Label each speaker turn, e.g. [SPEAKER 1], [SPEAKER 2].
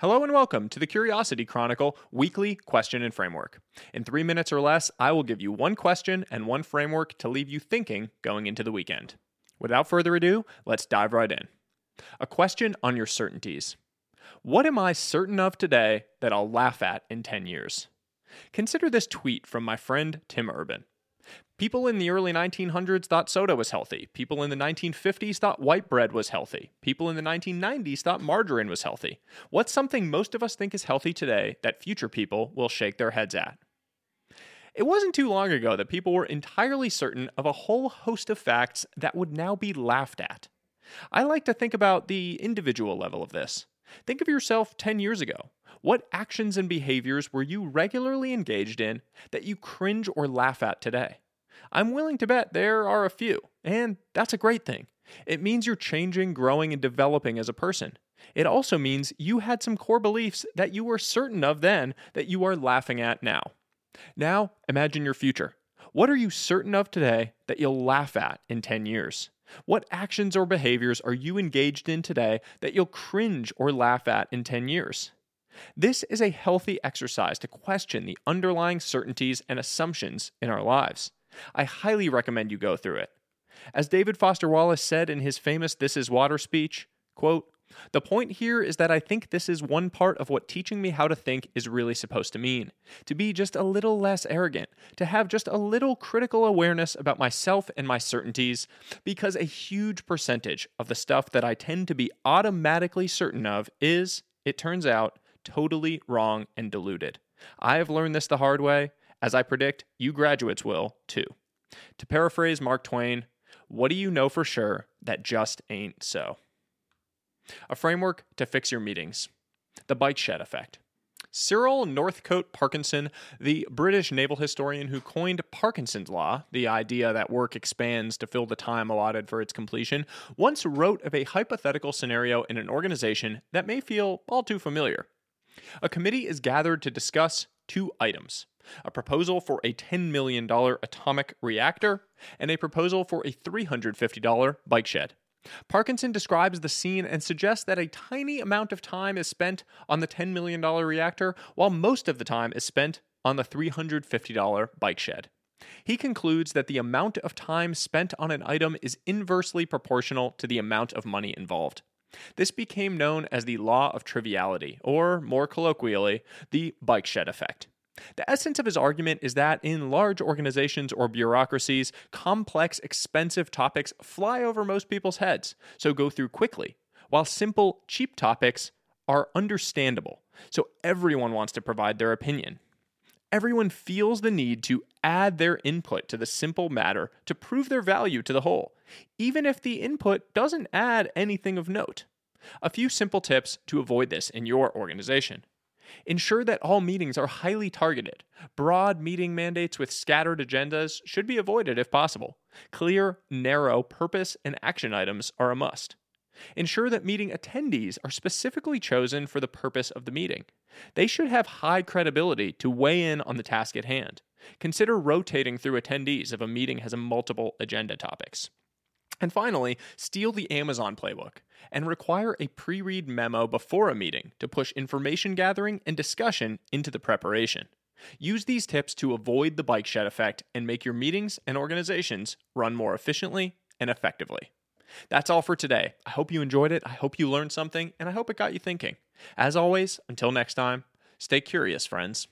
[SPEAKER 1] Hello and welcome to the Curiosity Chronicle weekly question and framework. In three minutes or less, I will give you one question and one framework to leave you thinking going into the weekend. Without further ado, let's dive right in. A question on your certainties. What am I certain of today that I'll laugh at in 10 years? Consider this tweet from my friend Tim Urban. People in the early 1900s thought soda was healthy. People in the 1950s thought white bread was healthy. People in the 1990s thought margarine was healthy. What's something most of us think is healthy today that future people will shake their heads at? It wasn't too long ago that people were entirely certain of a whole host of facts that would now be laughed at. I like to think about the individual level of this. Think of yourself 10 years ago. What actions and behaviors were you regularly engaged in that you cringe or laugh at today? I'm willing to bet there are a few, and that's a great thing. It means you're changing, growing, and developing as a person. It also means you had some core beliefs that you were certain of then that you are laughing at now. Now, imagine your future. What are you certain of today that you'll laugh at in 10 years? What actions or behaviors are you engaged in today that you'll cringe or laugh at in 10 years? This is a healthy exercise to question the underlying certainties and assumptions in our lives. I highly recommend you go through it. As David Foster Wallace said in his famous This is Water speech, quote, the point here is that I think this is one part of what teaching me how to think is really supposed to mean. To be just a little less arrogant, to have just a little critical awareness about myself and my certainties, because a huge percentage of the stuff that I tend to be automatically certain of is, it turns out, totally wrong and deluded. I have learned this the hard way, as I predict you graduates will too. To paraphrase Mark Twain, what do you know for sure that just ain't so? A framework to fix your meetings. The bike shed effect. Cyril Northcote Parkinson, the British naval historian who coined Parkinson's Law, the idea that work expands to fill the time allotted for its completion, once wrote of a hypothetical scenario in an organization that may feel all too familiar. A committee is gathered to discuss two items a proposal for a $10 million atomic reactor, and a proposal for a $350 bike shed. Parkinson describes the scene and suggests that a tiny amount of time is spent on the $10 million reactor, while most of the time is spent on the $350 bike shed. He concludes that the amount of time spent on an item is inversely proportional to the amount of money involved. This became known as the law of triviality, or more colloquially, the bike shed effect. The essence of his argument is that in large organizations or bureaucracies, complex, expensive topics fly over most people's heads, so go through quickly, while simple, cheap topics are understandable, so everyone wants to provide their opinion. Everyone feels the need to add their input to the simple matter to prove their value to the whole, even if the input doesn't add anything of note. A few simple tips to avoid this in your organization. Ensure that all meetings are highly targeted. Broad meeting mandates with scattered agendas should be avoided if possible. Clear, narrow purpose and action items are a must. Ensure that meeting attendees are specifically chosen for the purpose of the meeting. They should have high credibility to weigh in on the task at hand. Consider rotating through attendees if a meeting has multiple agenda topics. And finally, steal the Amazon playbook and require a pre read memo before a meeting to push information gathering and discussion into the preparation. Use these tips to avoid the bike shed effect and make your meetings and organizations run more efficiently and effectively. That's all for today. I hope you enjoyed it. I hope you learned something, and I hope it got you thinking. As always, until next time, stay curious, friends.